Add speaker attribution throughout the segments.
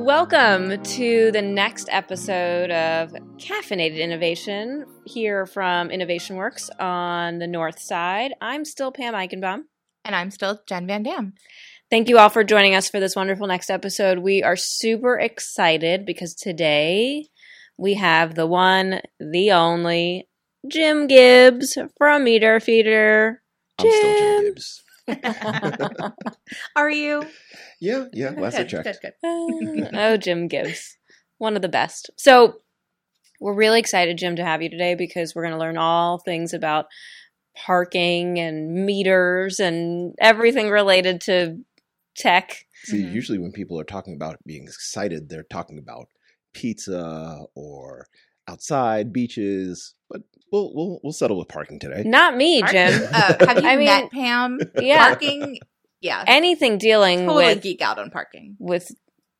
Speaker 1: Welcome to the next episode of Caffeinated Innovation here from Innovation Works on the North Side. I'm still Pam Eichenbaum.
Speaker 2: And I'm still Jenn Van Dam.
Speaker 1: Thank you all for joining us for this wonderful next episode. We are super excited because today we have the one, the only Jim Gibbs from Meter Feeder.
Speaker 3: I'm still Jim Gibbs.
Speaker 2: Are you?
Speaker 3: Yeah, yeah. Last I
Speaker 2: Good,
Speaker 3: checked.
Speaker 2: good, good.
Speaker 1: oh, Jim Gibbs, one of the best. So, we're really excited, Jim, to have you today because we're going to learn all things about parking and meters and everything related to tech.
Speaker 3: See,
Speaker 2: Mhm.
Speaker 3: usually when people are talking about being excited, they're talking about pizza or outside beaches. But we'll we'll we'll settle with parking today.
Speaker 1: Not me, Jim.
Speaker 2: Uh, have you
Speaker 1: I mean,
Speaker 2: met Pam?
Speaker 1: yeah.
Speaker 2: Parking? Yeah.
Speaker 1: Anything dealing
Speaker 2: totally
Speaker 1: with
Speaker 2: geek out on parking.
Speaker 1: with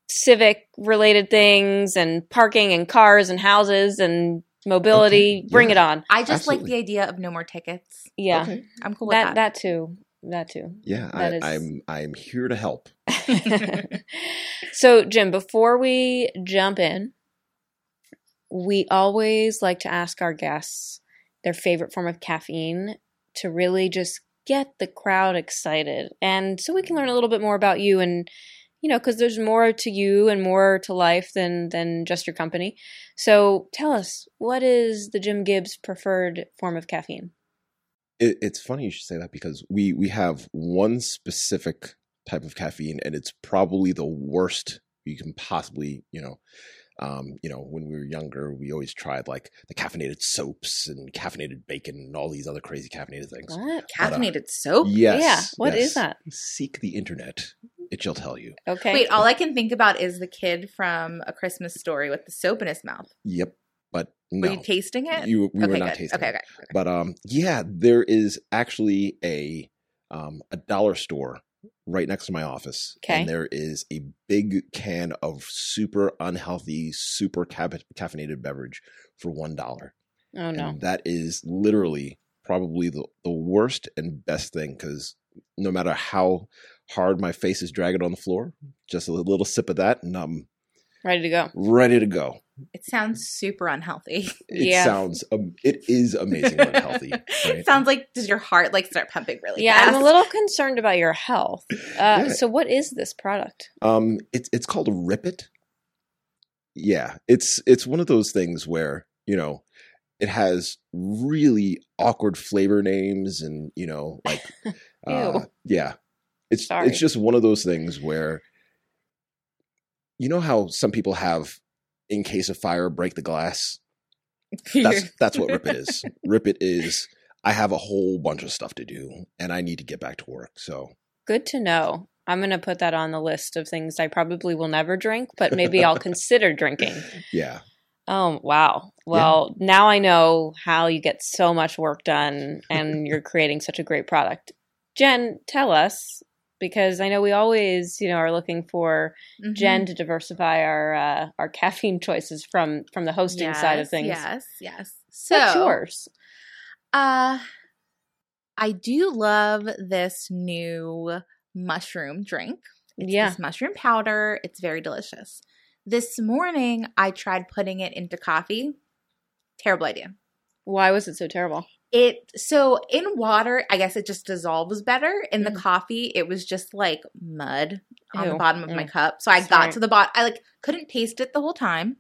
Speaker 1: civic related things and parking and cars and houses and mobility.
Speaker 3: Okay,
Speaker 1: Bring
Speaker 3: yeah.
Speaker 1: it on.
Speaker 2: I just like the idea of no more tickets.
Speaker 1: Yeah,
Speaker 3: Okay.
Speaker 2: I'm cool with
Speaker 1: that
Speaker 2: that.
Speaker 1: that too. That too.
Speaker 3: Yeah,
Speaker 1: That
Speaker 3: I,
Speaker 1: is-
Speaker 3: I'm I'm here to help.
Speaker 1: so, Jim, before we jump in, we always like to ask our guests their favorite form of caffeine to really just get the crowd excited. And so we can learn a little bit more about you and you know, because there's more to you and more to life than than just your company. So tell us, what is the Jim Gibbs preferred form of caffeine?
Speaker 3: It, it's funny you should say that because we we have one specific type of caffeine, and it's probably the worst you can possibly you know. Um, you know, when we were younger, we always tried like the caffeinated soaps and caffeinated bacon and all these other crazy caffeinated things.
Speaker 1: What?
Speaker 2: Caffeinated soap?
Speaker 3: Yes.
Speaker 1: Yeah, what is
Speaker 3: yes.
Speaker 1: that?
Speaker 3: Seek the internet. It shall tell you.
Speaker 1: Okay.
Speaker 2: Wait, all I can think about is the kid from A Christmas Story with the soap in his mouth.
Speaker 3: Yep. But no.
Speaker 2: Were you tasting it?
Speaker 3: You- we
Speaker 2: okay,
Speaker 3: were not
Speaker 2: good.
Speaker 3: tasting
Speaker 2: Okay,
Speaker 3: it.
Speaker 2: okay. okay.
Speaker 3: But um yeah, there is actually a um a dollar store right next to my office.
Speaker 1: Okay.
Speaker 3: And there is a big can of super unhealthy, super caffeinated beverage for one dollar.
Speaker 1: oh no.
Speaker 3: And that is literally probably the, the worst and best thing because no matter how hard my face is dragging on the floor, just a little sip of that and I'm
Speaker 1: Ready to go.
Speaker 3: ready to go.
Speaker 2: It sounds super unhealthy.
Speaker 3: It
Speaker 1: Yeah.
Speaker 3: sounds, um, it is amazing unhealthy. Right?
Speaker 2: Sounds like does your heart like start pumping really
Speaker 1: Yeah,
Speaker 2: fast?
Speaker 1: I'm a little concerned about your health. Uh,
Speaker 3: Yeah.
Speaker 1: So, what is this product?
Speaker 3: Um, it's it's called Rip It. Yeah, it's it's one of those things where you know it has really awkward flavor names, and you know, like, uh, yeah, it's
Speaker 1: Sorry.
Speaker 3: it's just one of those things where you know how some people have in case of fire break the glass. That's that's what rip it is rip it is I have a whole bunch of stuff to do, and I need to get back to work. So
Speaker 1: Good to know. I'm going to put that on the list of things I probably will never drink, but maybe I'll consider drinking.
Speaker 3: yeah,
Speaker 1: Oh, wow. Well, now I know how you get so much work done and you're creating such a great product. Jenn, tell us because I know we always, you know, are looking for
Speaker 2: Mhm.
Speaker 1: Jenn to diversify our uh, our caffeine choices from from the hosting side of things.
Speaker 2: Yes, yes. So
Speaker 1: What's yours?
Speaker 2: Uh I do love this new mushroom drink. It's
Speaker 1: Yeah.
Speaker 2: this mushroom powder. It's very delicious. This morning I tried putting it into coffee. Terrible idea.
Speaker 1: Why was it so terrible?
Speaker 2: It so in water, I guess it just dissolves better. In the
Speaker 1: Mm.
Speaker 2: coffee, it was just like mud on the bottom of my
Speaker 1: Mm.
Speaker 2: cup. So I got to the bottom. I like couldn't taste it the whole time.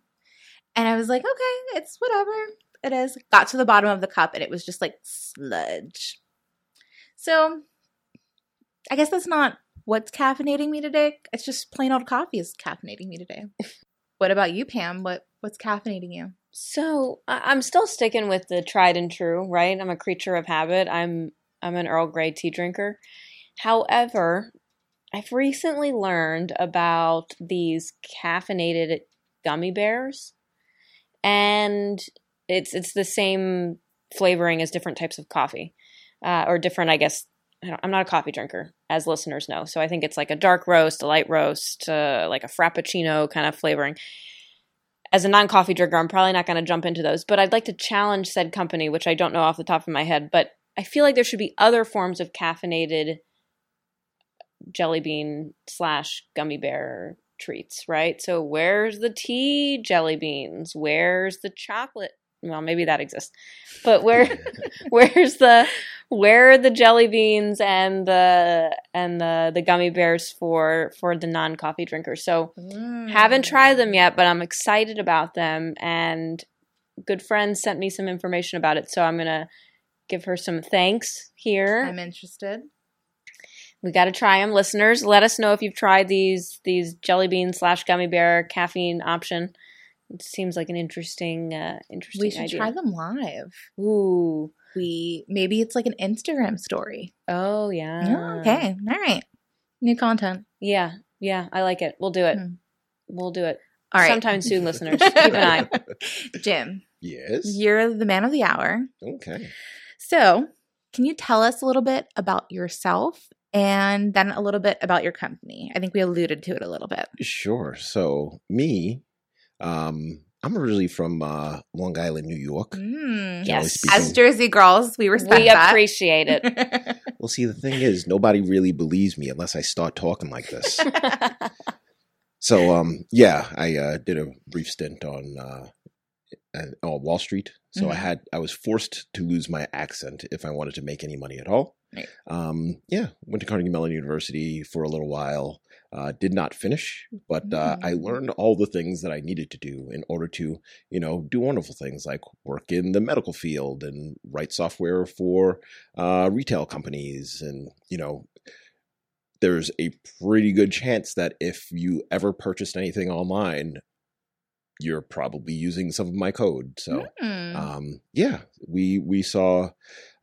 Speaker 2: And I was like, okay, it's whatever. It is. Got to the bottom of the cup and it was just like sludge. So I guess that's not what's caffeinating me today. It's just plain old coffee is caffeinating me today. what about you, Pam? What what's caffeinating you?
Speaker 1: So I- I'm still sticking with the tried and true, right? I'm a creature of habit. I'm I'm an Earl Grey tea drinker. However, I've recently learned about these caffeinated gummy bears, and it's it's the same flavoring as different types of coffee, uh, or different, I guess. I I'm not a coffee drinker, as listeners know, so I think it's like a dark roast, a light roast, uh, like a frappuccino kind of flavoring as a non-coffee drinker, I'm probably not going to jump into those, but I'd like to challenge said company, which I don't know off the top of my head, but I feel like there should be other forms of caffeinated jelly bean slash gummy bear treats, right? So where's the tea jelly beans? Where's the chocolate? Well, maybe that exists, but where where's the where are the jelly beans and the and the the gummy bears for for the non coffee drinkers? So mm. haven't tried them yet, but I'm excited about them. And good friend sent me some information about it, so I'm gonna give her some thanks here.
Speaker 2: I'm interested.
Speaker 1: We got to try them, listeners. Let us know if you've tried these these jelly bean slash gummy bear caffeine option. It seems like an interesting, uh, interesting.
Speaker 2: We should
Speaker 1: idea.
Speaker 2: try them live.
Speaker 1: Ooh,
Speaker 2: We maybe it's like an Instagram story.
Speaker 1: oh yeah.
Speaker 2: Oh, okay, all right. New content.
Speaker 1: Yeah, yeah. I like it. We'll do it.
Speaker 2: Hmm.
Speaker 1: We'll do it
Speaker 2: All right.
Speaker 1: sometime soon, listeners. Keep an eye.
Speaker 2: Jim,
Speaker 3: Yes.
Speaker 2: you're the man of the hour.
Speaker 3: Okay.
Speaker 2: So, can you tell us a little bit about yourself and then a little bit about your company? I think we alluded to it a little bit.
Speaker 3: Sure. So me, um, I'm originally from uh, Long Island, New York.
Speaker 2: Mm.
Speaker 1: Yes.
Speaker 3: speaking-
Speaker 2: As Jersey girls, we respect
Speaker 1: We
Speaker 2: that.
Speaker 1: appreciate it.
Speaker 3: Well, see, the thing is, nobody really believes me unless I start talking like this. so, um, yeah, I uh, did a brief stint on uh, on Wall Street. So I
Speaker 2: Mhm.
Speaker 3: had I was forced to lose my accent if I wanted to make any money at all.
Speaker 2: Right.
Speaker 3: Um, yeah, went to Carnegie Mellon University for a little while. Uh, did not finish, but uh, I
Speaker 2: Mm.
Speaker 3: learned all the things that I needed to do in order to, you know, do wonderful things like work in the medical field and write software for uh, retail companies. And, you know, there's a pretty good chance that if you ever purchased anything online, you're probably using some of my code. So,
Speaker 2: Mm.
Speaker 3: um, yeah, we we saw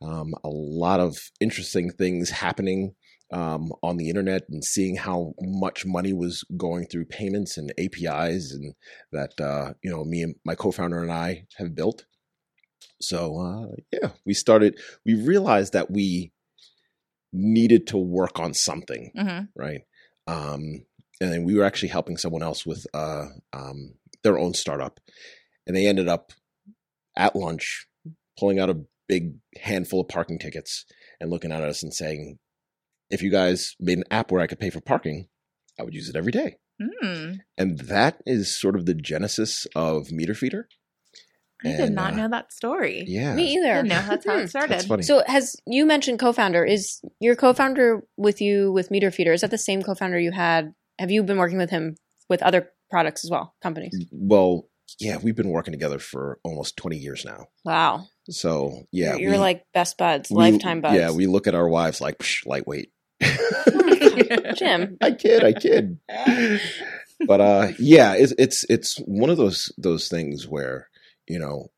Speaker 3: um, a lot of interesting things happening um, on the internet and seeing how much money was going through payments and APIs and that uh, you know me and my co-founder and I have built. So uh, yeah, we started. We realized that we needed to work on something
Speaker 2: Mhm.
Speaker 3: right? Um, and we were actually helping someone else with uh, um, their own startup, and they ended up at lunch pulling out a big handful of parking tickets and looking at us and saying, "If you guys made an app where I could pay for parking, I would use it every day."
Speaker 2: Mm.
Speaker 3: And that is sort of the genesis of Meter Feeder.
Speaker 2: I did not
Speaker 3: uh,
Speaker 2: know that story.
Speaker 3: Yeah,
Speaker 1: Me either.
Speaker 2: didn't know that's how it started.
Speaker 3: that's funny.
Speaker 1: So has you mentioned co-founder? Is your co-founder with you with Meter Feeder? Is that the same co-founder you had? Have you been working with him with other products as well, companies?
Speaker 3: well, yeah, we've been working together for almost twenty years now.
Speaker 1: Wow.
Speaker 3: So yeah,
Speaker 1: you're, you're
Speaker 3: we-
Speaker 1: like best buds,
Speaker 3: we-
Speaker 1: lifetime buds.
Speaker 3: Yeah, we look at our wives like Psh, lightweight.
Speaker 1: Jim.
Speaker 3: I kid, I kid. But uh, yeah, it's it's it's one of those those things where you know,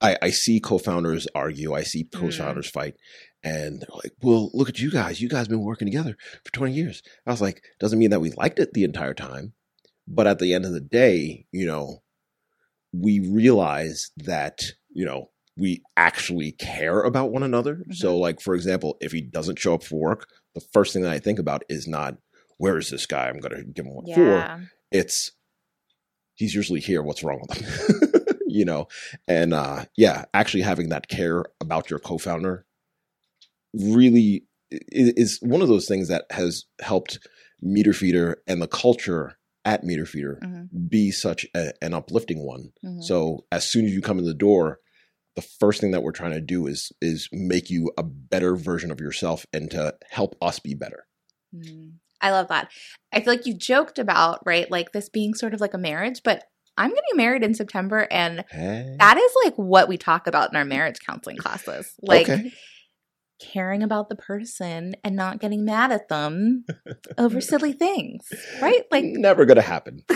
Speaker 3: I I see co-founders argue, I see
Speaker 1: Mm.
Speaker 3: co-founders fight, and they're like, "Well, look at you guys. You guys been working together for twenty years." I was like, doesn't mean that we liked it the entire time, but at the end of the day, you know, we realize that you know we actually care about one another.
Speaker 1: Mm-hmm.
Speaker 3: So, like for example, if he doesn't show up for work, the first thing that I think about is not where is this guy? I'm going to give him what for. It's he's usually here. What's wrong with him? you know, and uh, yeah, actually having that care about your co-founder really is one of those things that has helped Meter Feeder and the culture at Meter Feeder
Speaker 2: Mhm.
Speaker 3: be such a, an uplifting one.
Speaker 2: Mhm.
Speaker 3: So as soon as you come in the door, the first thing that we're trying to do is is make you a better version of yourself and to help us be better.
Speaker 2: Mm. I love that. I feel like you joked about, right, like this being sort of like a marriage, but I'm getting married in September and
Speaker 3: Hey.
Speaker 2: that is like what we talk about in our marriage counseling classes. Like
Speaker 3: okay.
Speaker 2: Caring about the person and not getting mad at them over silly things, right? Like
Speaker 3: never gonna happen.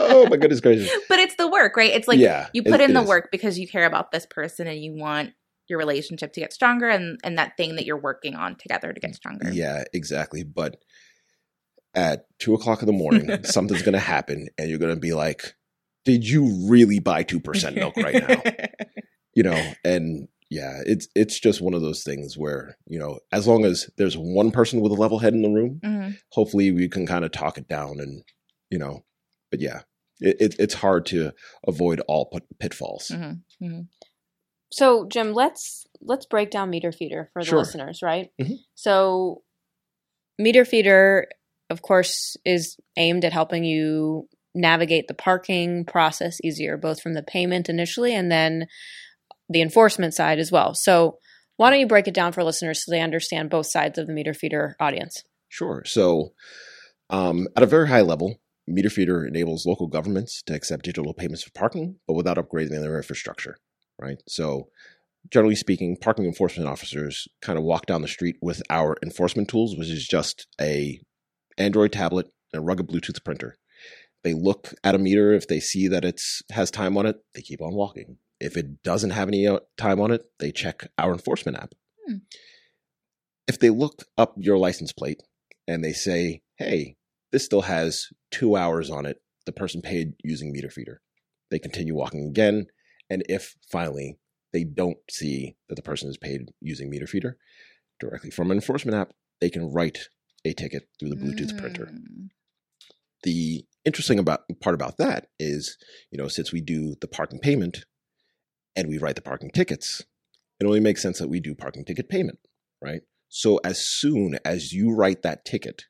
Speaker 3: Oh my goodness gracious!
Speaker 2: But it's the work, right? It's like
Speaker 3: yeah,
Speaker 2: you
Speaker 3: it-
Speaker 2: put in
Speaker 3: it
Speaker 2: the
Speaker 3: is.
Speaker 2: work because you care about this person and you want your relationship to get stronger and and that thing that you're working on together to get stronger.
Speaker 3: Yeah, exactly. But at two o'clock in the morning, something's gonna happen, and you're gonna be like, "Did you really buy two percent milk right now?" you know, and yeah, it's it's just one of those things where you know, as long as there's one person with a level head in the room,
Speaker 2: Mhm.
Speaker 3: hopefully we can kind of talk it down, and you know, but yeah, it, it, it's hard to avoid all pit- pitfalls.
Speaker 2: Mhm. Mhm.
Speaker 1: So, Jim, let's let's break down Meter Feeder for the
Speaker 3: Sure.
Speaker 1: listeners, right?
Speaker 3: Mhm.
Speaker 1: So, Meter Feeder of course, is aimed at helping you navigate the parking process easier, both from the payment initially and then the enforcement side as well. So, why don't you break it down for listeners so they understand both sides of the meter feeder audience?
Speaker 3: Sure. So, um, at a very high level, Meter Feeder enables local governments to accept digital payments for parking, but without upgrading their infrastructure, right? So, generally speaking, parking enforcement officers kind of walk down the street with our enforcement tools, which is just a Android tablet and a rugged Bluetooth printer. They look at a meter. If they see that it's has time on it, they keep on walking. If it doesn't have any uh, time on it, they check our enforcement app.
Speaker 2: Hmm.
Speaker 3: If they look up your license plate and they say, "Hey, this still has two hours on it," the person paid using meter feeder. They continue walking again, and if finally they don't see that the person is paid using meter feeder directly from an enforcement app, they can write a ticket through the Bluetooth printer.
Speaker 2: Mm.
Speaker 3: The interesting about part about that is, you know, since we do the parking payment and we write the parking tickets, it only makes sense that we do parking ticket payment, right? So as soon as you write that ticket,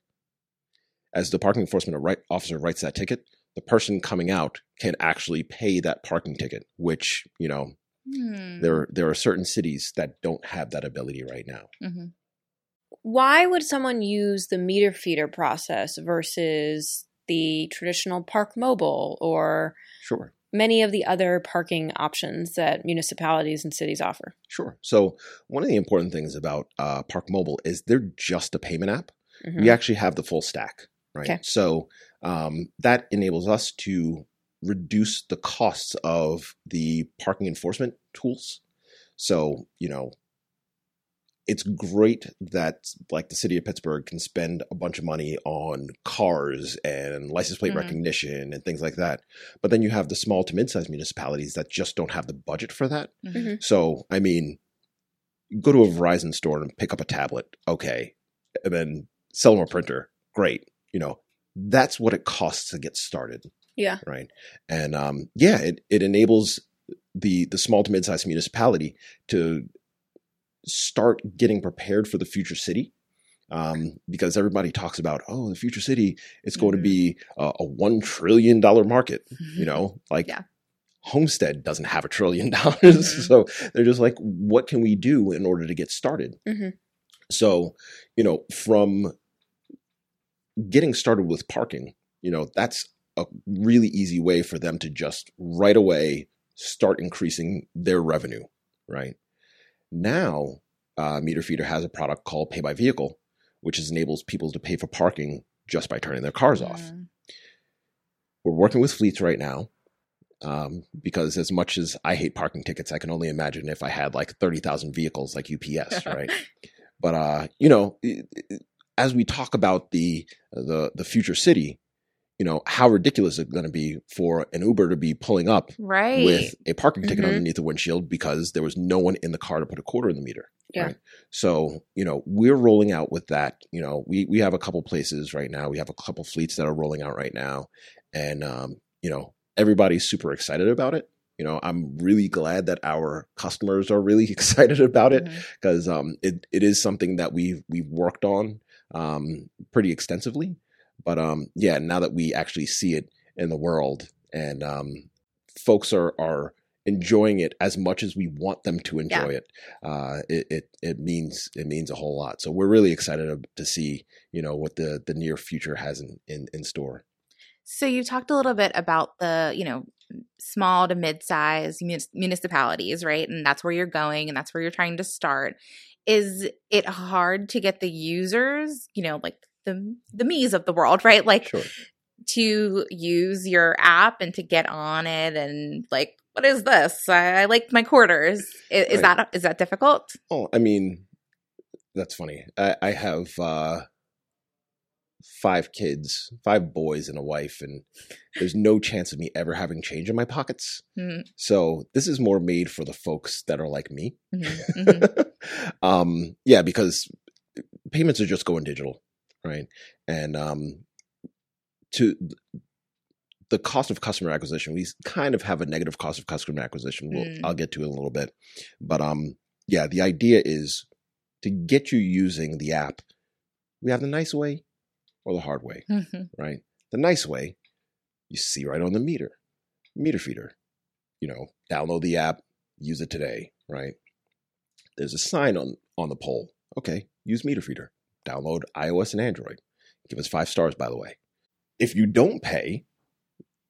Speaker 3: as the parking enforcement officer writes that ticket, the person coming out can actually pay that parking ticket, which, you know,
Speaker 2: Hmm.
Speaker 3: there there are certain cities that don't have that ability right now.
Speaker 2: Mhm.
Speaker 1: Why would someone use the meter feeder process versus the traditional park mobile or
Speaker 3: Sure.
Speaker 1: Many of the other parking options that municipalities and cities offer?
Speaker 3: Sure. So one of the important things about uh, Park Mobile is they're just a payment app.
Speaker 1: Mhm.
Speaker 3: We actually have the full stack, right?
Speaker 1: Okay.
Speaker 3: So um, that enables us to reduce the costs of the parking enforcement tools. So you know, it's great that like the city of Pittsburgh can spend a bunch of money on cars and license plate
Speaker 2: Mhm.
Speaker 3: recognition and things like that. But then you have the small to mid-sized municipalities that just don't have the budget for that.
Speaker 2: Mhm.
Speaker 3: So, I mean, go to a Verizon store and pick up a tablet, okay, and then sell them a printer, great. You know, that's what it costs to get started,
Speaker 1: Yeah.
Speaker 3: right? And um, yeah, it it enables the the small to mid-sized municipality to start getting prepared for the future city. Um, because everybody talks about, oh, the future city is going to be a, a one trillion dollar market. You know, like
Speaker 2: Yeah.
Speaker 3: Homestead doesn't have a trillion dollars.
Speaker 2: Mhm.
Speaker 3: So they're just like, what can we do in order to get started?
Speaker 1: Mhm.
Speaker 3: So, you know, from getting started with parking, you know, that's a really easy way for them to just right away start increasing their revenue, right? Now, uh, Meter Feeder has a product called Pay by Vehicle, which is enables people to pay for parking just by turning their cars off
Speaker 2: Mm.
Speaker 3: we're working with fleets right now um, because as much as I hate parking tickets, I can only imagine if I had like thirty thousand vehicles like UPS, right? but uh, you know, as we talk about the the the future city, you know, how ridiculous it's going to be for an Uber to be pulling up
Speaker 2: Right.
Speaker 3: with a parking ticket
Speaker 1: Mhm.
Speaker 3: underneath the windshield because there was no one in the car to put a quarter in the meter.
Speaker 1: Yeah.
Speaker 3: Right? So, you know, we're rolling out with that. You know, we we have a couple places right now. We have a couple fleets that are rolling out right now. And um, you know, everybody's super excited about it. You know, I'm really glad that our customers are really excited about it because um, it it is something that we've we've worked on um, pretty extensively. But um, yeah, now that we actually see it in the world and um, folks are are enjoying it as much as we want them to enjoy it, uh, it, it it means it means a whole lot. So we're really excited to, to see you know what the the near future has in in, in store.
Speaker 2: So you talked a little bit about the, you know, small to mid-sized munis- municipalities, right? And that's where you're going and that's where you're trying to start. Is it hard to get the users, you know, like the the me's of the world, right? Like
Speaker 3: Sure.
Speaker 2: to use your app and to get on it and like what is this? I, I liked my quarters. Is, is
Speaker 3: Right.
Speaker 2: that is that difficult?
Speaker 3: Oh, I mean, that's funny. I, I have uh, five kids, five boys, and a wife, and there's no chance of me ever having change in my pockets.
Speaker 2: Mhm,
Speaker 3: So this is more made for the folks that are like me.
Speaker 2: mhm, mhm.
Speaker 3: um, yeah, because payments are just going digital, right? And um, to the cost of customer acquisition, we kind of have a negative cost of customer acquisition. We'll,
Speaker 2: Mm.
Speaker 3: I'll get to it in a little bit, but um, yeah, the idea is to get you using the app. We have the nice way or the hard way, right? The nice way, you see right on the meter, meter feeder. You know, download the app, use it today, right? There's a sign on on the pole. Okay, use meter feeder. Download iOS and Android. Give us five stars, by the way. If you don't pay,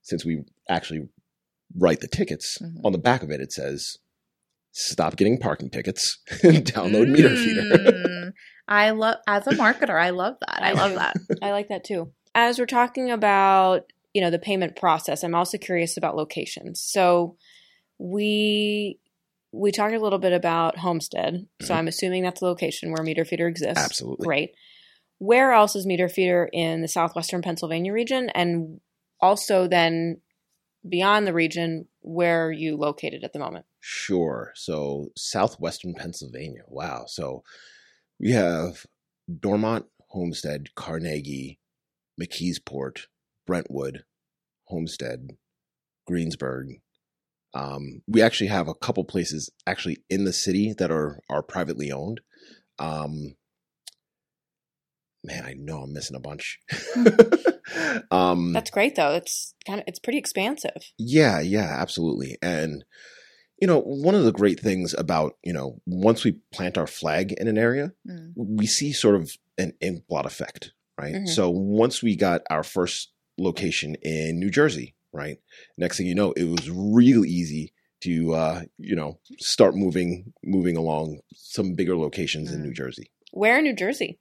Speaker 3: since we actually write the tickets,
Speaker 2: Mhm.
Speaker 3: on the back of it it says, "Stop getting parking tickets. Download meter feeder."
Speaker 2: Mm. I love as a marketer, I love that. I love that.
Speaker 1: I like that too. As we're talking about, you know, the payment process, I'm also curious about locations. So we we talked a little bit about Homestead. So
Speaker 3: Mhm.
Speaker 1: I'm assuming that's the location where Meter Feeder exists.
Speaker 3: Absolutely.
Speaker 1: Great. Where else is Meter Feeder in the southwestern Pennsylvania region? And also then beyond the region, where are you located at the moment?
Speaker 3: Sure. So southwestern Pennsylvania. Wow. So we have Dormont, Homestead, Carnegie, McKeesport, Brentwood, Homestead, Greensburg. Um, we actually have a couple places actually in the city that are are privately owned. Um, man, I know I'm missing a bunch. um,
Speaker 1: That's great though. It's kind of it's pretty expansive.
Speaker 3: yeah, yeah, absolutely. And you know, one of the great things about, you know, once we plant our flag in an area,
Speaker 2: Mm.
Speaker 3: we see sort of an ink blot effect, right?
Speaker 1: Mhm.
Speaker 3: So once we got our first location in New Jersey, right? Next thing you know, it was real easy to uh, you know, start moving moving along some bigger locations in
Speaker 2: Mm.
Speaker 3: New Jersey.
Speaker 1: Where in New Jersey?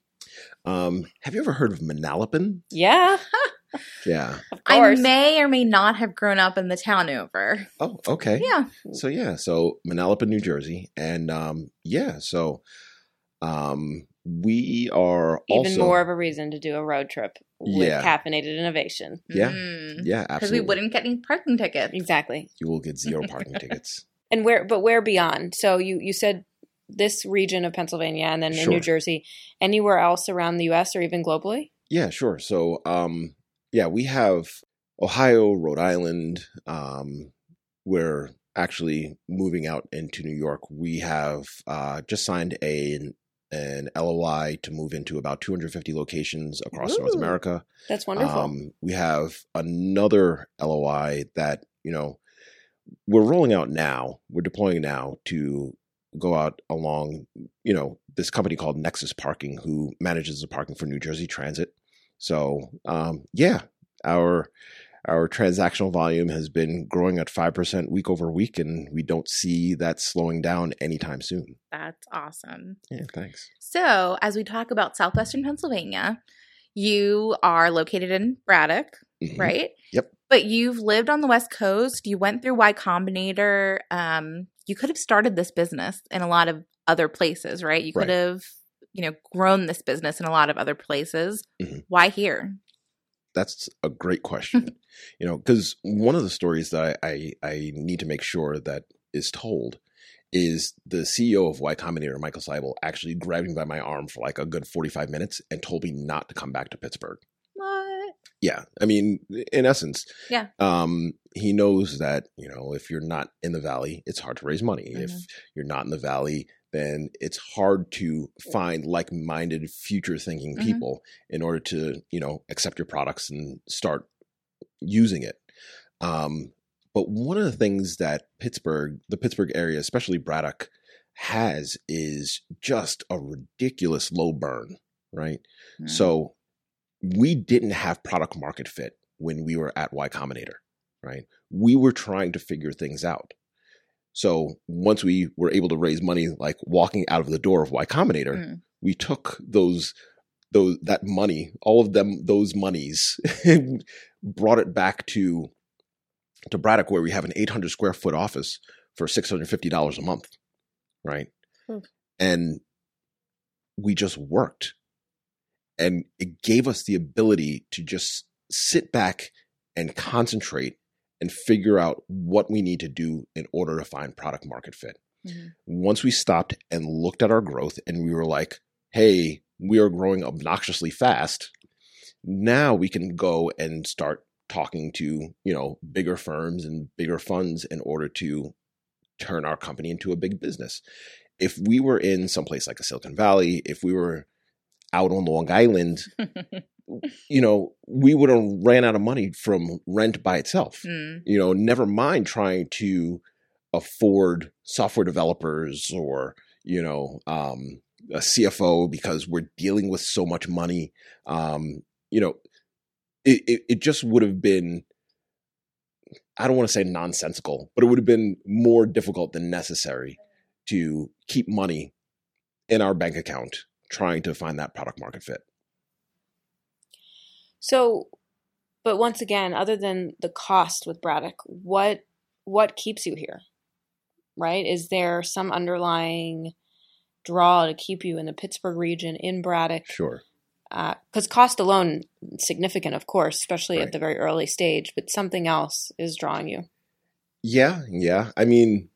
Speaker 3: Um, have you ever heard of Manalapan?
Speaker 1: Yeah,
Speaker 3: Yeah.
Speaker 1: of
Speaker 2: I may or may not have grown up in the town over.
Speaker 3: Oh, okay.
Speaker 2: Yeah.
Speaker 3: So yeah, so Manalapan, New Jersey, and um, yeah, so um, we are
Speaker 1: Even
Speaker 3: also
Speaker 1: more of a reason to do a road trip with
Speaker 3: Yeah.
Speaker 1: caffeinated innovation.
Speaker 3: Yeah. Yeah.
Speaker 2: Because
Speaker 3: we
Speaker 2: wouldn't get any parking tickets.
Speaker 1: Exactly.
Speaker 3: You will get zero parking tickets.
Speaker 1: And where but where beyond? So you you said this region of Pennsylvania and then in New Jersey. Anywhere else around the US or even globally?
Speaker 3: Yeah, sure. So, um, yeah, we have Ohio, Rhode Island. Um, we're actually moving out into New York. We have uh, just signed a an LOI to move into about 250 locations across North America.
Speaker 1: That's wonderful.
Speaker 3: Um, we have another LOI that you know we're rolling out now. We're deploying now to go out along you know this company called Nexus Parking, who manages the parking for New Jersey Transit. So um, yeah, our our transactional volume has been growing at five percent week over week, and we don't see that slowing down anytime soon.
Speaker 2: That's awesome.
Speaker 3: Yeah, thanks.
Speaker 2: So, as we talk about southwestern Pennsylvania, you are located in Braddock,
Speaker 3: Mhm.
Speaker 2: right?
Speaker 3: Yep.
Speaker 2: But you've lived on the West Coast. You went through Y Combinator. Um, you could have started this business in a lot of other places, right? You could
Speaker 3: Right.
Speaker 2: have, you know, grown this business in a lot of other places.
Speaker 3: Mhm.
Speaker 2: Why here?
Speaker 3: That's a great question. you know, because one of the stories that I, I I need to make sure that is told is the CEO of Y Combinator, Michael Seibel, actually grabbed me by my arm for like a good forty five minutes and told me not to come back to Pittsburgh.
Speaker 2: What?
Speaker 3: Yeah, I mean, in essence,
Speaker 2: Yeah.
Speaker 3: Um, he knows that you know if you're not in the valley, it's hard to raise money. If
Speaker 2: Mhm.
Speaker 3: you're not in the valley, then it's hard to find like-minded, future-thinking
Speaker 2: Mhm.
Speaker 3: people in order to you know accept your products and start using it. Um, but one of the things that Pittsburgh, the Pittsburgh area, especially Braddock, has is just a ridiculous low burn, right?
Speaker 2: Mm.
Speaker 3: So we didn't have product market fit when we were at Y Combinator, right? We were trying to figure things out. So once we were able to raise money, like walking out of the door of Y Combinator,
Speaker 2: Mm.
Speaker 3: we took those those that money, all of them, those monies, and brought it back to to Braddock, where we have an 800 square foot office for $650 a month, right?
Speaker 2: Hmm.
Speaker 3: And we just worked and it gave us the ability to just sit back and concentrate and figure out what we need to do in order to find product market fit.
Speaker 2: Mhm.
Speaker 3: Once we stopped and looked at our growth and we were like, hey, we are growing obnoxiously fast. Now we can go and start talking to, you know, bigger firms and bigger funds in order to turn our company into a big business. If we were in someplace like a Silicon Valley, if we were out on Long Island, you know, we would have ran out of money from rent by itself.
Speaker 2: Mm.
Speaker 3: You know, never mind trying to afford software developers or you know um, a CFO because we're dealing with so much money. Um, you know, it, it, it just would have been. I don't want to say nonsensical, but it would have been more difficult than necessary to keep money in our bank account trying to find that product market fit.
Speaker 1: So, but once again, other than the cost with Braddock, what what keeps you here? Right? Is there some underlying draw to keep you in the Pittsburgh region in Braddock?
Speaker 3: Sure.
Speaker 1: Because uh, cost alone significant, of course, especially
Speaker 3: Right.
Speaker 1: at the very early stage. But something else is drawing you.
Speaker 3: Yeah, yeah. I mean,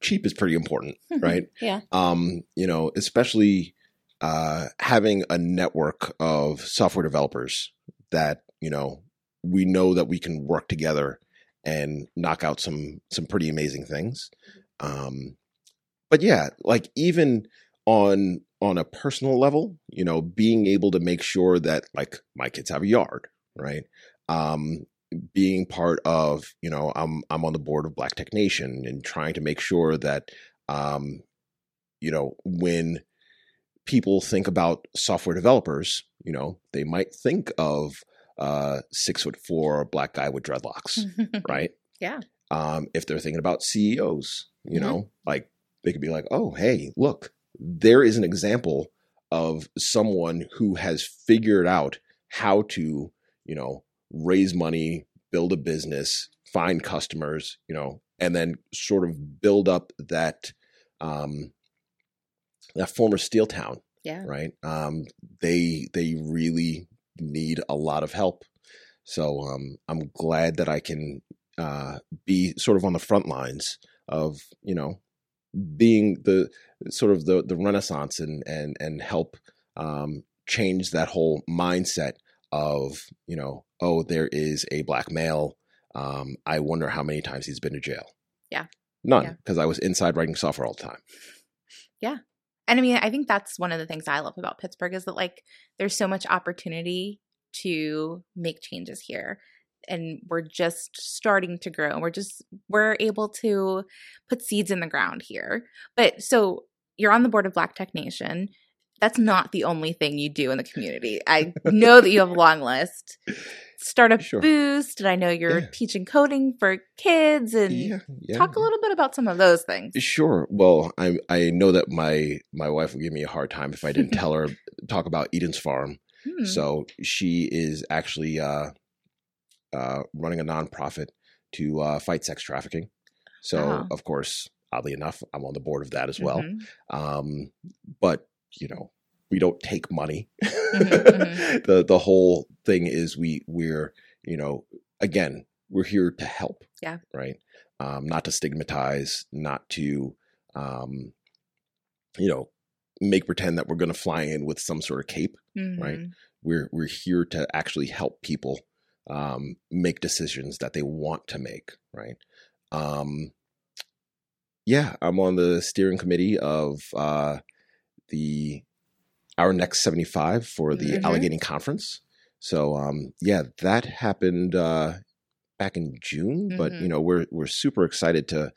Speaker 3: cheap is pretty important, right?
Speaker 1: Yeah.
Speaker 3: um, you know, especially uh, having a network of software developers that you know we know that we can work together and knock out some some pretty amazing things. Um, but yeah, like even on on a personal level, you know, being able to make sure that like my kids have a yard, right? Um, being part of, you know, I'm I'm on the board of Black Tech Nation and trying to make sure that um, you know, when people think about software developers, you know, they might think of uh six foot four black guy with dreadlocks, right?
Speaker 2: Yeah.
Speaker 3: Um, if they're thinking about CEOs, you
Speaker 2: Mhm.
Speaker 3: know, like they could be like, oh, hey, look, there is an example of someone who has figured out how to, you know, raise money, build a business, find customers, you know, and then sort of build up that um that former steel town
Speaker 2: Yeah.
Speaker 3: right? Um, they they really need a lot of help. So um, I'm glad that I can uh, be sort of on the front lines of you know being the sort of the the renaissance and and and help um, change that whole mindset of you know oh there is a black male. Um, I wonder how many times he's been to jail.
Speaker 2: Yeah.
Speaker 3: None,
Speaker 2: Yeah.
Speaker 3: because I was inside writing software all the time.
Speaker 2: And I mean, I think that's one of the things I love about Pittsburgh is that like there's so much opportunity to make changes here. And we're just starting to grow. We're just we're able to put seeds in the ground here. But so you're on the board of Black Tech Nation. That's not the only thing you do in the community. I know that you have a long list. Startup
Speaker 3: Sure.
Speaker 2: Boost, and I know you're
Speaker 3: Yeah.
Speaker 2: teaching coding for kids and
Speaker 3: Yeah, yeah.
Speaker 2: talk a little bit about some of those things.
Speaker 3: Sure. Well, I I know that my my wife would give me a hard time if I didn't tell her talk about Eden's Farm.
Speaker 2: Hmm.
Speaker 3: So she is actually uh, uh, running a nonprofit to uh, fight sex trafficking. So
Speaker 2: Wow.
Speaker 3: of course, oddly enough, I'm on the board of that as well.
Speaker 2: Mhm.
Speaker 3: Um, but you know, we don't take money.
Speaker 2: mhm.
Speaker 3: the the whole thing is we we're you know again we're here to help.
Speaker 2: Yeah.
Speaker 3: Right. Um, not to stigmatize, not to um, you know make pretend that we're going to fly in with some sort of cape. Right.
Speaker 2: Mhm.
Speaker 3: We're we're here to actually help people um, make decisions that they want to make. Right. Um, yeah, I'm on the steering committee of uh, the our next 75 for the
Speaker 2: Mhm.
Speaker 3: Allegheny Conference. So um, yeah, that happened uh, back in June, but
Speaker 2: Mhm.
Speaker 3: you know we're we're super excited to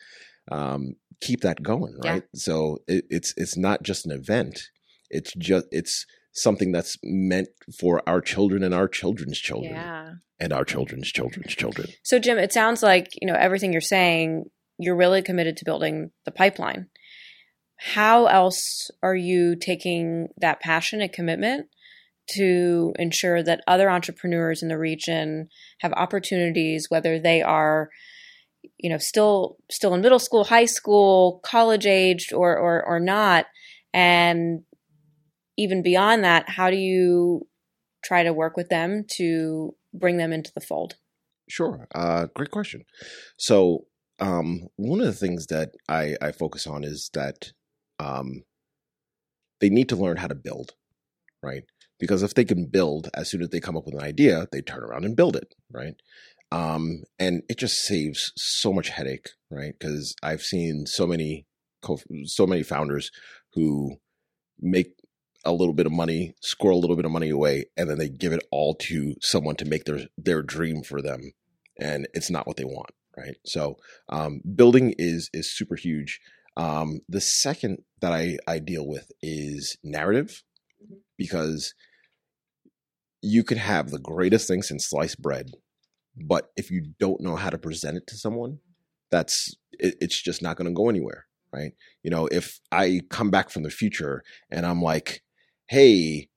Speaker 3: um, keep that going,
Speaker 2: Yeah.
Speaker 3: right? So it, it's it's not just an event; it's just it's something that's meant for our children and our children's children
Speaker 2: Yeah.
Speaker 3: and our children's children's children.
Speaker 1: So, Jim, it sounds like you know everything you're saying. You're really committed to building the pipeline. How else are you taking that passion and commitment to ensure that other entrepreneurs in the region have opportunities, whether they are, you know, still still in middle school, high school, college aged, or or or not, and even beyond that, how do you try to work with them to bring them into the fold?
Speaker 3: Sure. Uh, great question. So, um, one of the things that I, I focus on is that um, they need to learn how to build, right? Because if they can build, as soon as they come up with an idea, they turn around and build it, right? Um, and it just saves so much headache, right? Because I've seen so many, co- so many founders who make a little bit of money, score a little bit of money away, and then they give it all to someone to make their their dream for them, and it's not what they want, right? So um, building is is super huge. Um, the second that I I deal with is narrative, because you could have the greatest thing since sliced bread, but if you don't know how to present it to someone, that's it, it's just not going to go anywhere, right? You know, if I come back from the future and I'm like, "Hey,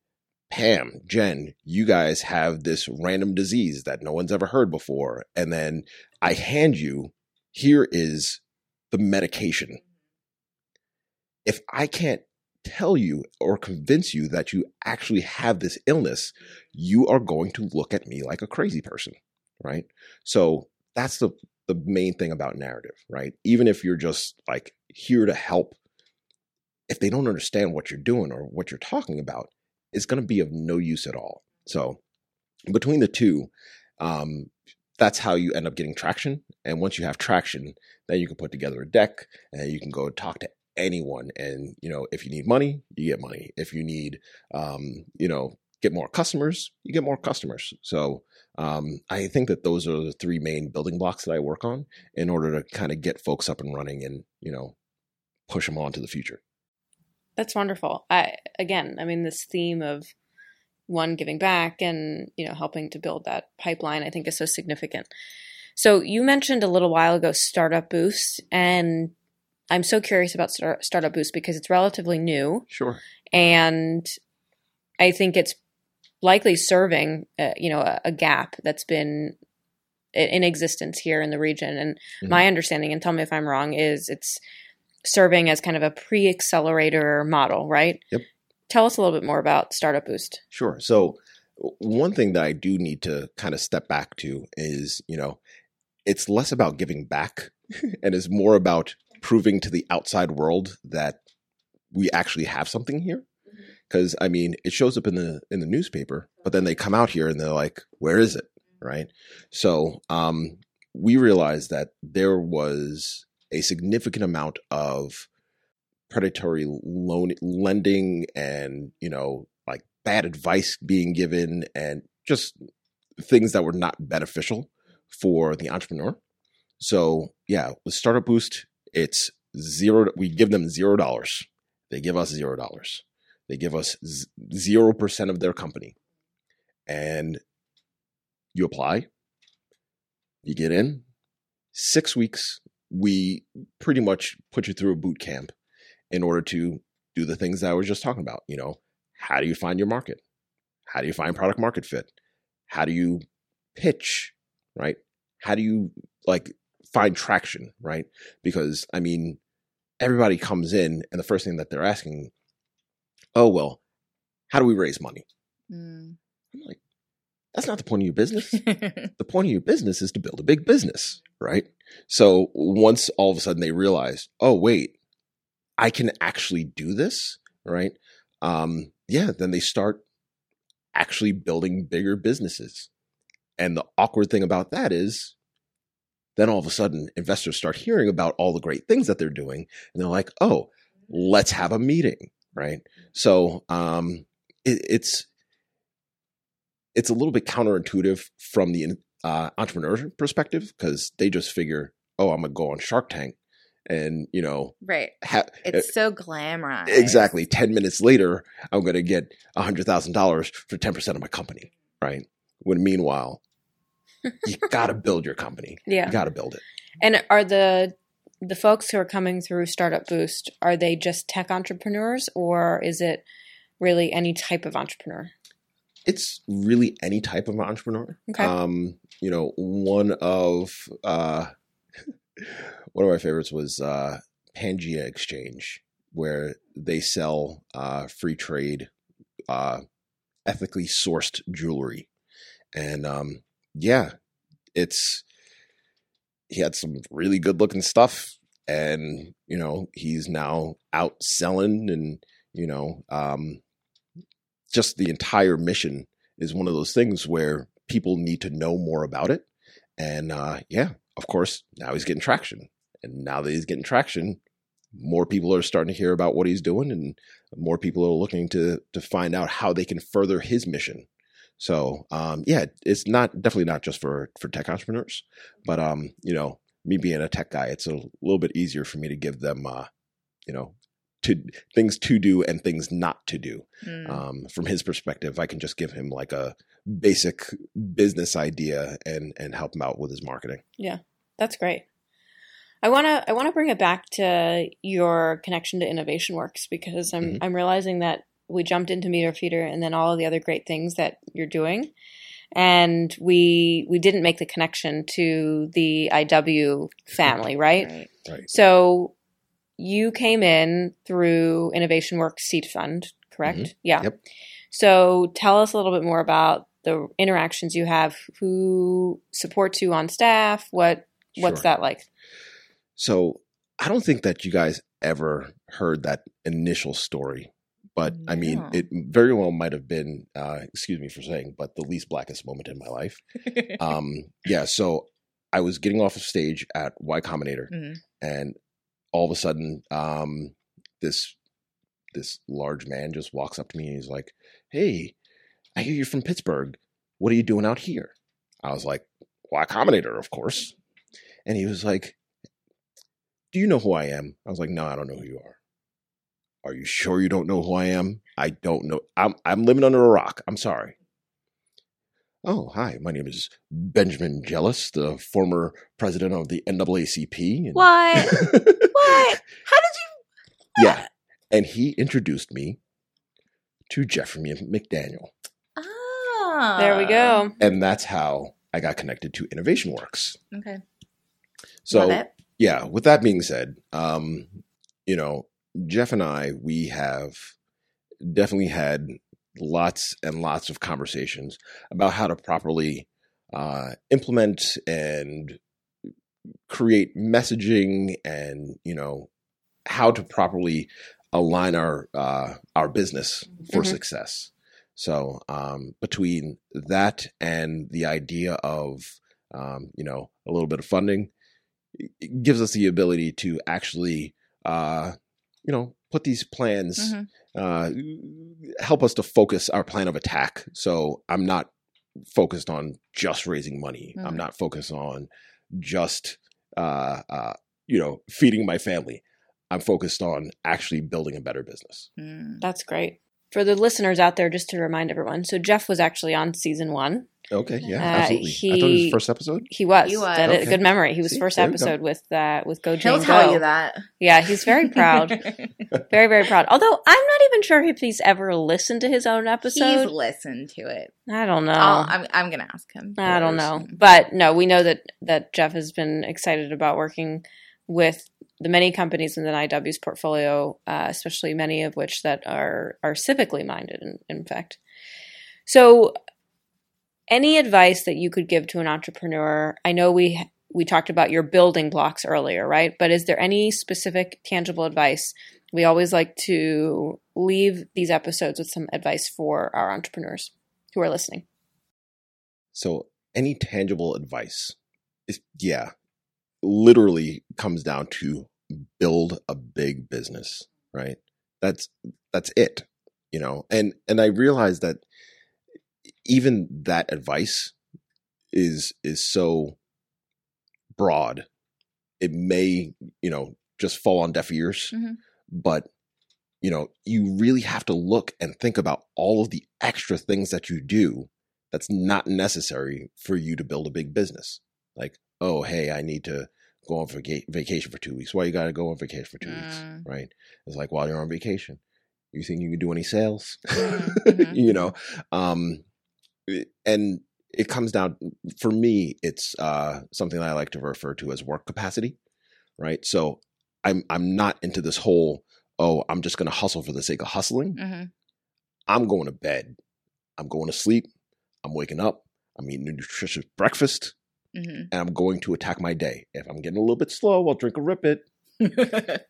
Speaker 3: Pam, Jenn, you guys have this random disease that no one's ever heard before," and then I hand you, here is the medication. If I can't tell you or convince you that you actually have this illness, you are going to look at me like a crazy person, right? So that's the the main thing about narrative, right? Even if you're just like here to help, if they don't understand what you're doing or what you're talking about, it's going to be of no use at all. So between the two, um, that's how you end up getting traction. And once you have traction, then you can put together a deck and you can go talk to anyone. And, you know, if you need money, you get money. If you need, um, you know, get more customers, you get more customers. So um, I think that those are the three main building blocks that I work on in order to kind of get folks up and running and, you know, push them on to the future.
Speaker 1: That's wonderful. I again, I mean, this theme of one giving back and you know helping to build that pipeline, I think is so significant. So you mentioned a little while ago Startup Boost, and I'm so curious about Start- Startup Boost because it's relatively new,
Speaker 3: Sure.
Speaker 1: and I think it's likely serving uh, you know a, a gap that's been in existence here in the region. And
Speaker 3: Mhm.
Speaker 1: my understanding, and tell me if I'm wrong, is it's serving as kind of a pre-accelerator model, right?
Speaker 3: Yep.
Speaker 1: Tell us a little bit more about Startup Boost.
Speaker 3: Sure. So one thing that I do need to kind of step back to is, you know, it's less about giving back and is more about proving to the outside world that we actually have something here. Cause I mean, it shows up in the, in the newspaper, but then they come out here and they're like, where is it? Right. So, um, we realized that there was a significant amount of predatory loan lending and, you know, like bad advice being given and just things that were not beneficial for the entrepreneur. So yeah, with Startup Boost, it's zero. We give them zero dollars. They give us zero dollars. They give us zero percent of their company, and you apply. You get in six weeks. We pretty much put you through a boot camp in order to do the things that I was just talking about. You know, how do you find your market? How do you find product market fit? How do you pitch? Right? How do you like find traction? Right? Because I mean, everybody comes in and the first thing that they're asking, oh well, how do we raise money?
Speaker 2: Mm.
Speaker 3: I'm like, that's not the point of your business. the point of your business is to build a big business, right? So once all of a sudden they realize, oh wait, I can actually do this, right? Um, yeah, then they start actually building bigger businesses. And the awkward thing about that is then all of a sudden investors start hearing about all the great things that they're doing and they're like, oh, let's have a meeting, right? So um, it, it's it's a little bit counterintuitive from the uh, entrepreneur perspective because they just figure, oh, I'm gonna go on Shark Tank, and you know,
Speaker 2: right.
Speaker 3: ha-
Speaker 2: It's so glamorized.
Speaker 3: exactly ten minutes later, I'm gonna get a hundred thousand dollars for ten percent of my company, right? When meanwhile, you gotta build your company.
Speaker 1: Yeah.
Speaker 3: You gotta build it.
Speaker 1: And are the the folks who are coming through Startup Boost are they just tech entrepreneurs or is it really any type of entrepreneur?
Speaker 3: it's really any type of entrepreneur.
Speaker 1: Okay.
Speaker 3: Um, you know, one of uh, one of my favorites was uh, Pangea Exchange, where they sell uh, free trade, uh, ethically sourced jewelry, and um, yeah, it's he had some really good looking stuff, and you know he's now out selling, and you know um, just the entire mission is one of those things where people need to know more about it. And uh, yeah, of course, now he's getting traction. And now that he's getting traction, more people are starting to hear about what he's doing. And more people are looking to to find out how they can further his mission. So um, yeah, it's not definitely not just for for tech entrepreneurs, but um, you know, me being a tech guy, it's a little bit easier for me to give them, uh, you know, to things to do and things not to do.
Speaker 2: Mm.
Speaker 3: Um, from his perspective, I can just give him like a basic business idea and and help him out with his marketing.
Speaker 1: Yeah, that's great. I want to I want to bring it back to your connection to Innovation Works because I'm
Speaker 3: Mhm.
Speaker 1: I'm realizing that we jumped into MeterFeeder and then all of the other great things that you're doing, and we we didn't make the connection to the IW family, right?
Speaker 2: Right.
Speaker 1: So you came in through Innovation Works Seed Fund, correct?
Speaker 3: Mhm.
Speaker 1: Yeah.
Speaker 3: Yep.
Speaker 1: So tell us a little bit more about the interactions you have, who supports you on staff, what what's
Speaker 3: Sure.
Speaker 1: that like?
Speaker 3: So I don't think that you guys ever heard that initial story, but I mean, it very well might have been, uh, excuse me for saying, but the least blackest moment in my life. Um, yeah, so I was getting off of stage at Y Combinator,
Speaker 2: Mhm.
Speaker 3: and all of a sudden, um, this this large man just walks up to me and he's like, "Hey, I hear you're from Pittsburgh. What are you doing out here?" I was like, "Y Combinator, of course." And he was like, "Do you know who I am?" I was like, "No, I don't know who you are." Are you sure you don't know who I am? I don't know. I'm I'm living under a rock. I'm sorry. Oh, hi. My name is Benjamin Jealous, the former president of the NAACP. and-
Speaker 2: What? What? How did you?
Speaker 3: yeah. And he introduced me to Jeffrey McDaniel.
Speaker 2: Ah,
Speaker 1: There we go.
Speaker 3: And that's how I got connected to Innovation Works.
Speaker 2: Okay.
Speaker 3: So
Speaker 2: Love it.
Speaker 3: yeah, with that being said, um, you know, Jeff and I, we have definitely had lots and lots of conversations about how to properly uh, implement and create messaging and, you know, how to properly align our uh, our business for
Speaker 1: Mhm.
Speaker 3: success. So um, between that and the idea of um, you know a little bit of funding, it gives us the ability to actually uh, you know put these plans
Speaker 2: Mhm.
Speaker 3: uh, help us to focus our plan of attack. So I'm not focused on just raising money. I'm
Speaker 2: Mhm.
Speaker 3: not focused on just uh, uh, you know feeding my family. I'm focused on actually building a better business.
Speaker 2: Mm.
Speaker 1: That's great. For the listeners out there, just to remind everyone, so Jeff was actually on season one.
Speaker 3: Okay, yeah,
Speaker 1: Uh,
Speaker 3: absolutely. I thought it was
Speaker 1: he-
Speaker 3: first episode.
Speaker 1: He was.
Speaker 2: He was.
Speaker 1: That is
Speaker 3: Okay.
Speaker 1: good memory. He was
Speaker 3: See,
Speaker 1: first
Speaker 3: there go.
Speaker 1: episode with uh, with Go
Speaker 2: He'll
Speaker 1: Jane
Speaker 2: tell
Speaker 1: Go.
Speaker 2: you that.
Speaker 1: Yeah, he's very proud. very very proud. Although I'm not even sure if he's ever listened to his own episode.
Speaker 2: He's listened to it.
Speaker 1: I don't know.
Speaker 2: I'll, I'm, I'm gonna ask him.
Speaker 1: I don't know. But no, we know that that Jeff has been excited about working with the many companies in the IW's portfolio, uh, especially many of which that are are civically minded. In, in fact, so any advice that you could give to an entrepreneur? I know we we talked about your building blocks earlier, right? But is there any specific tangible advice? We always like to leave these episodes with some advice for our entrepreneurs who are listening.
Speaker 3: So any tangible advice is yeah, literally comes down to build a big business, right? That's that's it. You know, and and I realize that even that advice is is so broad. It may, you know, just fall on deaf ears,
Speaker 2: Mhm.
Speaker 3: but you know, you really have to look and think about all of the extra things that you do that's not necessary for you to build a big business. Like, oh, hey, I need to go on vaca- vacation for two weeks. Why you got to go on vacation for two weeks,
Speaker 2: Mm.
Speaker 3: right? It's like while you're on vacation, you think you can do any sales?
Speaker 2: Mhm, mhm.
Speaker 3: you know, um, and it comes down for me. It's uh, something that I like to refer to as work capacity, right? So I'm I'm not into this whole oh I'm just going to hustle for the sake of hustling.
Speaker 2: Mhm.
Speaker 3: I'm going to bed. I'm going to sleep. I'm waking up. I'm eating a nutritious breakfast,
Speaker 2: Mhm.
Speaker 3: and I'm going to attack my day. If I'm getting a little bit slow, I'll drink a rip it.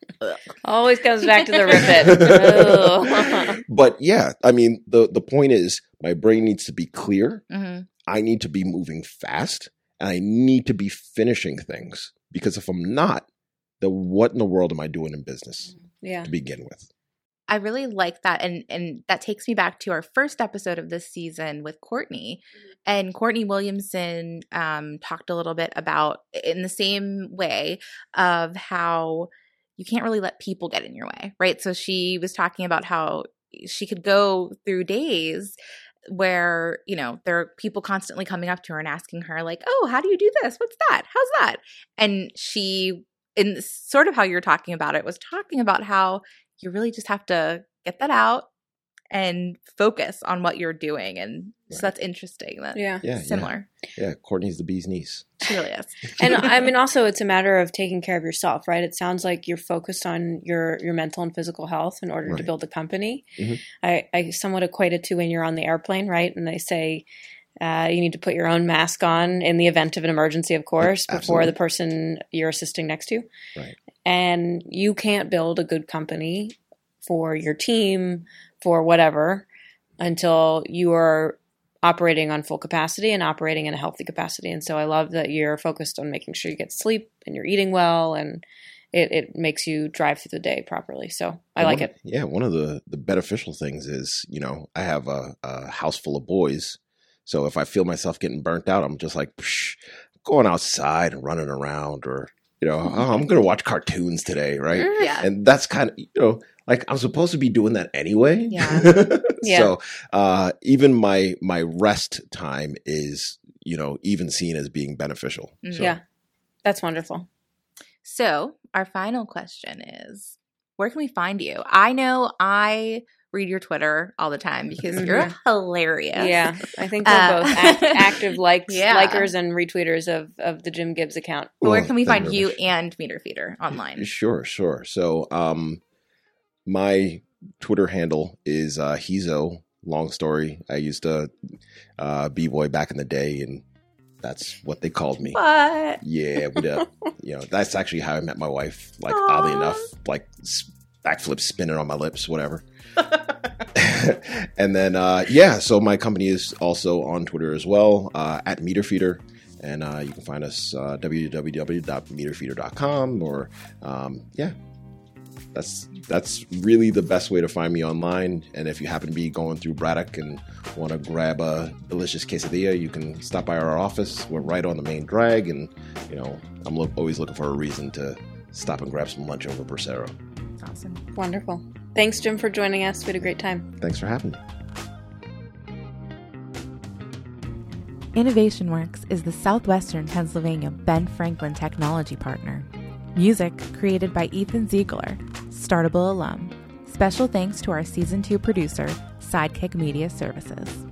Speaker 1: Always comes back to the rip it.
Speaker 3: but yeah, I mean the the point is my brain needs to be clear.
Speaker 2: Mhm.
Speaker 3: I need to be moving fast, and I need to be finishing things because if I'm not, then what in the world am I doing in business
Speaker 1: yeah.
Speaker 3: to begin with?
Speaker 2: I really like that, and and that takes me back to our first episode of this season with Courtney, and Courtney Williamson um, talked a little bit about in the same way of how you can't really let people get in your way, right? So she was talking about how she could go through days where you know there are people constantly coming up to her and asking her like oh how do you do this? What's that? How's that? And she in sort of how you're talking about it was talking about how you really just have to get that out and focus on what you're doing and so that's interesting that
Speaker 1: Yeah.
Speaker 3: Yeah,
Speaker 2: similar
Speaker 3: Yeah, Courtney's the bee's niece.
Speaker 2: she really is
Speaker 1: and I mean, also, it's a matter of taking care of yourself, right? It sounds like you're focused on your your mental and physical health in order to build a company.
Speaker 3: Mhm.
Speaker 1: I, I somewhat equate it to when you're on the airplane, right? And they say uh, you need to put your own mask on in the event of an emergency, of course, before
Speaker 3: Absolutely.
Speaker 1: the person you're assisting next to.
Speaker 3: Right.
Speaker 1: And you can't build a good company for your team, for whatever, until you are operating on full capacity and operating in a healthy capacity. And so I love that you're focused on making sure you get sleep and you're eating well and it, it makes you drive through the day properly. So I
Speaker 3: And
Speaker 1: like
Speaker 3: one-
Speaker 1: it.
Speaker 3: Yeah, one of the the beneficial things is, you know, I have a, a house full of boys, so if I feel myself getting burnt out, I'm just like Psh, going outside and running around, or you know, oh, I'm going to watch cartoons today, right?
Speaker 1: Mm.
Speaker 2: yeah
Speaker 3: And that's kind of you know, like I'm supposed to be doing that anyway.
Speaker 2: Yeah.
Speaker 1: Yeah.
Speaker 3: So uh, even my my rest time is you know even seen as being beneficial.
Speaker 2: Mhm.
Speaker 3: So,
Speaker 1: Yeah. That's wonderful.
Speaker 2: So, our final question is where can we find you? I know I read your Twitter all the time because you're
Speaker 1: Mhm.
Speaker 2: hilarious.
Speaker 1: Yeah. I think we're
Speaker 2: Uh,
Speaker 1: both act, active likes,
Speaker 2: Yeah.
Speaker 1: likers and retweeters of, of the Jim Gibbs account.
Speaker 2: But where can we find
Speaker 3: you
Speaker 2: you
Speaker 3: much.
Speaker 2: and MeterFeeder online?
Speaker 3: Sure, sure. So, um, my Twitter handle is uh, Hizo. Long story. I used to uh, b boy back in the day, and that's what they called me.
Speaker 2: What?
Speaker 3: Yeah, we uh, you know that's actually how I met my wife. Like oddly enough, like s- backflip spinning on my lips, whatever. and then uh, yeah, so my company is also on Twitter as well uh, at MeterFeeder. And uh, you can find us uh, www.meterfeeder.com or um, yeah, that's that's really the best way to find me online. And if you happen to be going through Braddock and want to grab a delicious quesadilla, you can stop by our office. We're right on the main drag, and you know I'm lo- always looking for a reason to stop and grab some lunch over Bracero.
Speaker 2: Awesome.
Speaker 1: Wonderful. Thanks, Jim, for joining us. We had a great time.
Speaker 3: Thanks for having me.
Speaker 2: Innovation Works is the Southwestern Pennsylvania Ben Franklin technology partner. Music created by Ethan Ziegler, Startable alum. Special thanks to our season 2 producer, Sidekick Media Services.